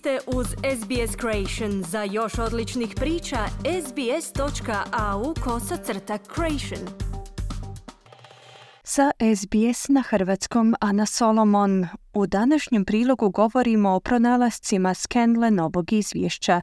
ste uz SBS Creation. Za još odličnih priča, sbs.au kosacrta creation. Sa SBS na hrvatskom Ana Solomon. U današnjem prilogu govorimo o pronalascima Scanlan ovog izvješća,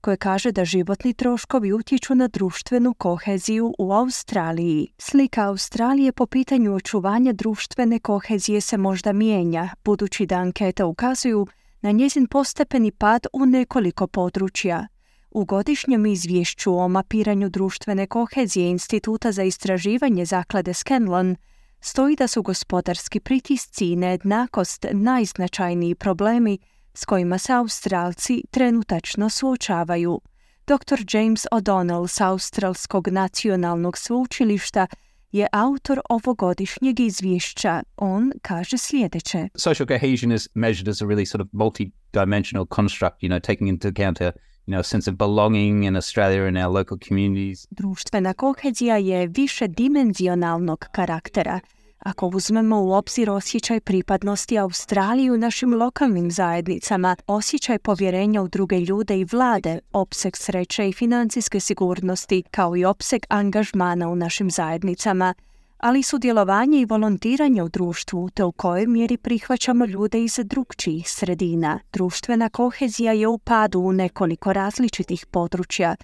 koje kaže da životni troškovi utječu na društvenu koheziju u Australiji. Slika Australije po pitanju očuvanja društvene kohezije se možda mijenja, budući da ankete ukazuju na njezin postepeni pad u nekoliko područja. U godišnjem izvješću o mapiranju društvene kohezije Instituta za istraživanje zaklade Scanlon stoji da su gospodarski pritisci i nejednakost najznačajniji problemi s kojima se Australci trenutačno suočavaju. Dr. James O'Donnell s Australskog nacionalnog sveučilišta je autor ovogodišnjeg izvješća. On kaže sljedeće. Social cohesion is measured as a really sort of multi-dimensional construct, you know, taking into account a you know, sense of belonging in Australia and our local communities. Društvena kohezija je više dimenzionalnog karaktera ako uzmemo u obzir osjećaj pripadnosti Australiji u našim lokalnim zajednicama, osjećaj povjerenja u druge ljude i vlade, opseg sreće i financijske sigurnosti, kao i opseg angažmana u našim zajednicama, ali sudjelovanje i volontiranje u društvu, te u kojoj mjeri prihvaćamo ljude iz drugčijih sredina. Društvena kohezija je u padu u nekoliko različitih područja.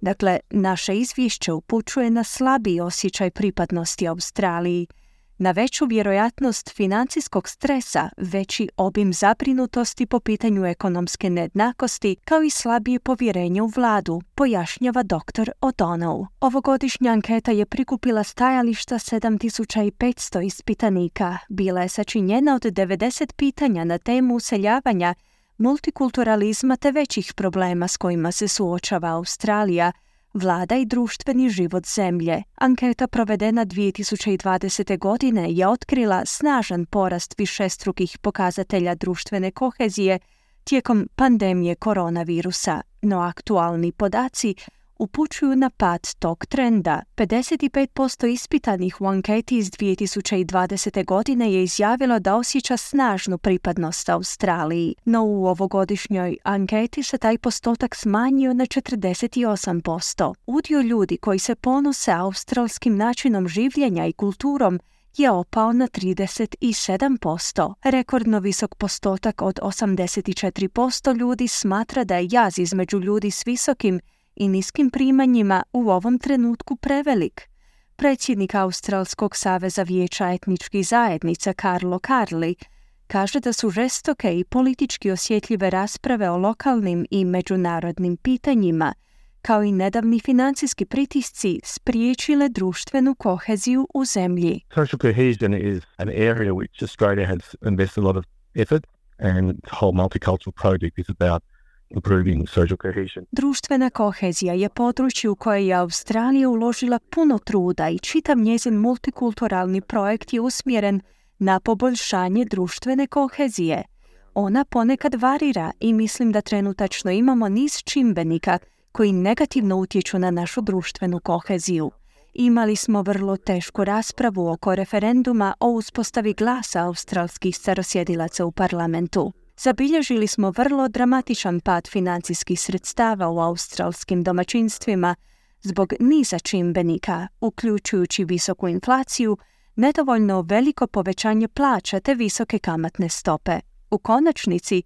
Dakle, naše izvješće upućuje na slabiji osjećaj pripadnosti Australiji – na veću vjerojatnost financijskog stresa, veći obim zabrinutosti po pitanju ekonomske nejednakosti, kao i slabije povjerenje u vladu, pojašnjava dr. O'Donnell. Ovogodišnja anketa je prikupila stajališta 7500 ispitanika. Bila je sačinjena od 90 pitanja na temu useljavanja, multikulturalizma te većih problema s kojima se suočava Australija – Vlada i društveni život zemlje. Anketa provedena 2020. godine je otkrila snažan porast višestrukih pokazatelja društvene kohezije tijekom pandemije koronavirusa, no aktualni podaci upućuju na pad tog trenda. 55% ispitanih u anketi iz 2020. godine je izjavilo da osjeća snažnu pripadnost Australiji, no u ovogodišnjoj anketi se taj postotak smanjio na 48%. Udio ljudi koji se ponose australskim načinom življenja i kulturom je opao na 37%. Rekordno visok postotak od 84% ljudi smatra da je jaz između ljudi s visokim i niskim primanjima u ovom trenutku prevelik. Predsjednik Australskog saveza vijeća etničkih zajednica Carlo Carli kaže da su žestoke i politički osjetljive rasprave o lokalnim i međunarodnim pitanjima, kao i nedavni financijski pritisci spriječile društvenu koheziju u zemlji. Social cohesion is an area which Australia has invested a lot of effort and the whole multicultural project is about. Društvena kohezija je područje u koje je Australija uložila puno truda i čitav njezin multikulturalni projekt je usmjeren na poboljšanje društvene kohezije. Ona ponekad varira i mislim da trenutačno imamo niz čimbenika koji negativno utječu na našu društvenu koheziju. Imali smo vrlo tešku raspravu oko referenduma o uspostavi glasa australskih starosjedilaca u parlamentu zabilježili smo vrlo dramatičan pad financijskih sredstava u australskim domaćinstvima zbog niza čimbenika, uključujući visoku inflaciju, nedovoljno veliko povećanje plaća te visoke kamatne stope. U konačnici,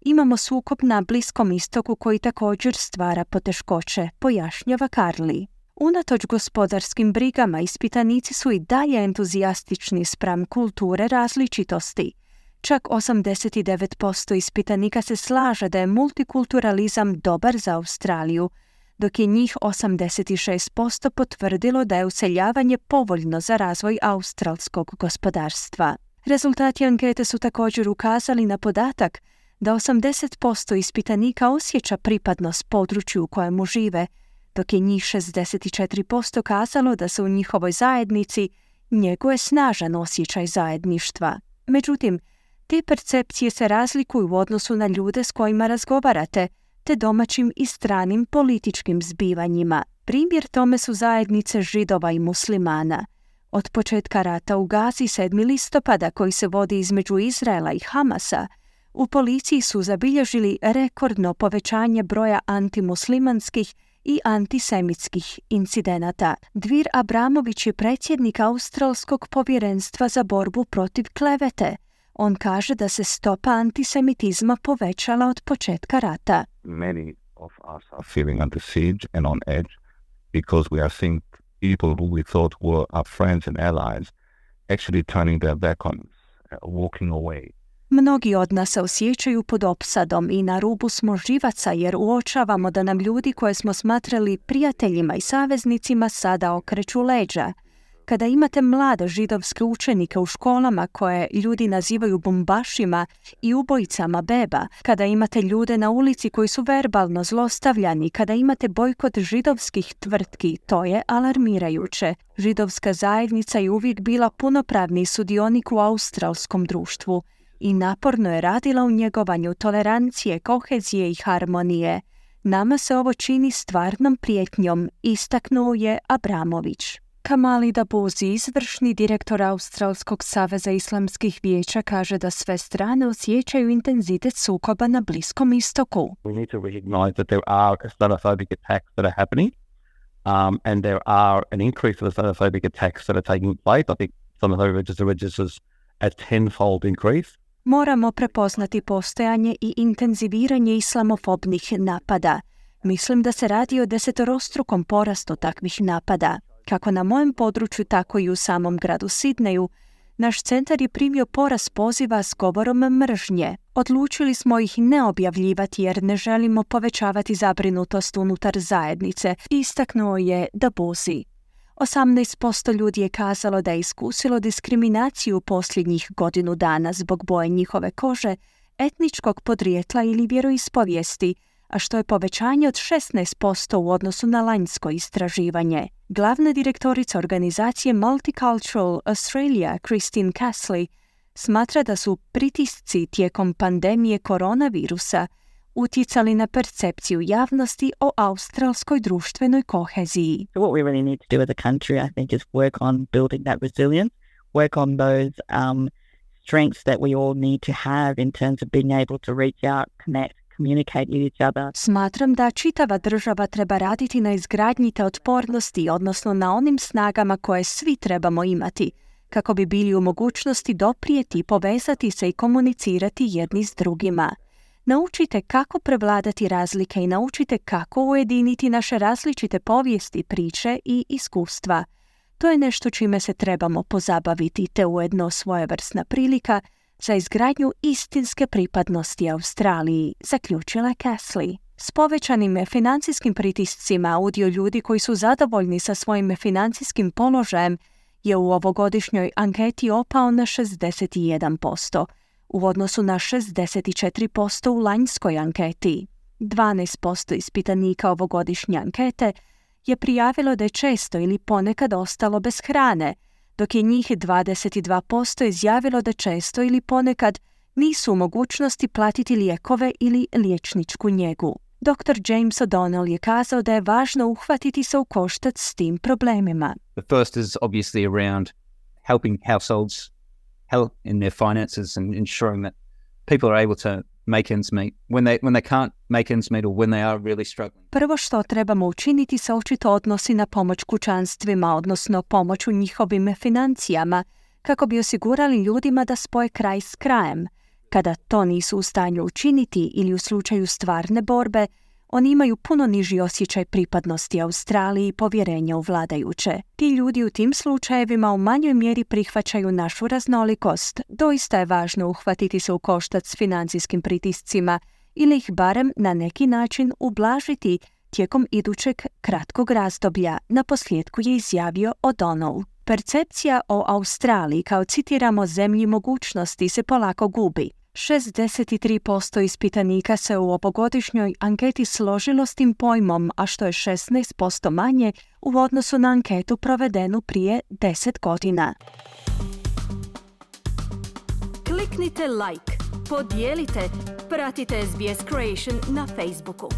imamo sukob na Bliskom istoku koji također stvara poteškoće, pojašnjava Karli. Unatoč gospodarskim brigama, ispitanici su i dalje entuzijastični spram kulture različitosti – Čak 89% ispitanika se slaže da je multikulturalizam dobar za Australiju, dok je njih 86% potvrdilo da je useljavanje povoljno za razvoj australskog gospodarstva. Rezultati ankete su također ukazali na podatak da 80% ispitanika osjeća pripadnost području u kojemu žive, dok je njih 64% kazalo da se u njihovoj zajednici njeguje snažan osjećaj zajedništva. Međutim, te percepcije se razlikuju u odnosu na ljude s kojima razgovarate, te domaćim i stranim političkim zbivanjima. Primjer tome su zajednice židova i muslimana. Od početka rata u Gazi 7. listopada koji se vodi između Izraela i Hamasa, U policiji su zabilježili rekordno povećanje broja antimuslimanskih i antisemitskih incidenata. Dvir Abramović je predsjednik Australskog povjerenstva za borbu protiv klevete. On kaže da se stopa antisemitizma povećala od početka rata. Many of us are feeling under siege and on edge because we are seeing people who we thought were our friends and allies actually turning their back on us, uh, walking away. Mnogi od nas se osjećaju pod opsadom i na rubu smo živaca jer uočavamo da nam ljudi koje smo smatrali prijateljima i saveznicima sada okreću leđa. Kada imate mlade židovske učenike u školama koje ljudi nazivaju bombašima i ubojicama beba, kada imate ljude na ulici koji su verbalno zlostavljani, kada imate bojkot židovskih tvrtki, to je alarmirajuće. Židovska zajednica je uvijek bila punopravni sudionik u australskom društvu i naporno je radila u njegovanju tolerancije, kohezije i harmonije. Nama se ovo čini stvarnom prijetnjom, istaknuo je Abramović. Kamali Dabuzi, izvršni direktor Australskog saveza islamskih vijeća, kaže da sve strane osjećaju intenzitet sukoba na Bliskom istoku. We need to recognize that there are Islamophobic attacks that are happening um, and there are an increase of Islamophobic attacks that are taking place. I think some of those registers a tenfold increase. Moramo prepoznati postojanje i intenziviranje islamofobnih napada. Mislim da se radi o desetorostrukom porastu takvih napada. Kako na mojem području, tako i u samom gradu Sidneju, naš centar je primio porast poziva s govorom mržnje. Odlučili smo ih ne objavljivati jer ne želimo povećavati zabrinutost unutar zajednice, istaknuo je da buzi. 18% ljudi je kazalo da je iskusilo diskriminaciju posljednjih godinu dana zbog boje njihove kože, etničkog podrijetla ili vjeroispovijesti, a što je povećanje od 16% u odnosu na lanjsko istraživanje. Glavna direktorica organizacije Multicultural Australia, Christine Casley, smatra da su pritisci tijekom pandemije koronavirusa utjecali na percepciju javnosti o australskoj društvenoj koheziji. What we really need to do as a country, I think, is work on building that resilience, work on those um, strengths that we all need to have in terms of being able to reach out, connect, Smatram da čitava država treba raditi na izgradnji te otpornosti, odnosno na onim snagama koje svi trebamo imati, kako bi bili u mogućnosti doprijeti, povezati se i komunicirati jedni s drugima. Naučite kako prevladati razlike i naučite kako ujediniti naše različite povijesti, priče i iskustva. To je nešto čime se trebamo pozabaviti te ujedno svojevrsna prilika za izgradnju istinske pripadnosti Australiji, zaključila Casley. S povećanim financijskim pritiscima udio ljudi koji su zadovoljni sa svojim financijskim položajem je u ovogodišnjoj anketi opao na 61%, u odnosu na 64% u lanjskoj anketi. 12% ispitanika ovogodišnje ankete je prijavilo da je često ili ponekad ostalo bez hrane, dok je njih 22% izjavilo da često ili ponekad nisu u mogućnosti platiti lijekove ili liječničku njegu. Dr. James O'Donnell je kazao da je važno uhvatiti se u koštac s tim problemima. The first is obviously around helping households help in their finances and ensuring that people are able to make ends meet when they when they can't make ends meet or when they are really struggling. Prvo što trebamo učiniti se očito odnosi na pomoć kućanstvima, odnosno pomoć u njihovim financijama, kako bi osigurali ljudima da spoje kraj s krajem. Kada to nisu u stanju učiniti ili u slučaju stvarne borbe, oni imaju puno niži osjećaj pripadnosti Australiji i povjerenja u vladajuće. Ti ljudi u tim slučajevima u manjoj mjeri prihvaćaju našu raznolikost. Doista je važno uhvatiti se u koštac s financijskim pritiscima ili ih barem na neki način ublažiti tijekom idućeg kratkog razdoblja, na posljedku je izjavio O'Donnell. Percepcija o Australiji kao citiramo zemlji mogućnosti se polako gubi. 63% ispitanika se u ovogodišnjoj anketi složilo s tim pojmom, a što je 16% manje u odnosu na anketu provedenu prije 10 godina. Kliknite like, podijelite, pratite SBS Creation na Facebooku.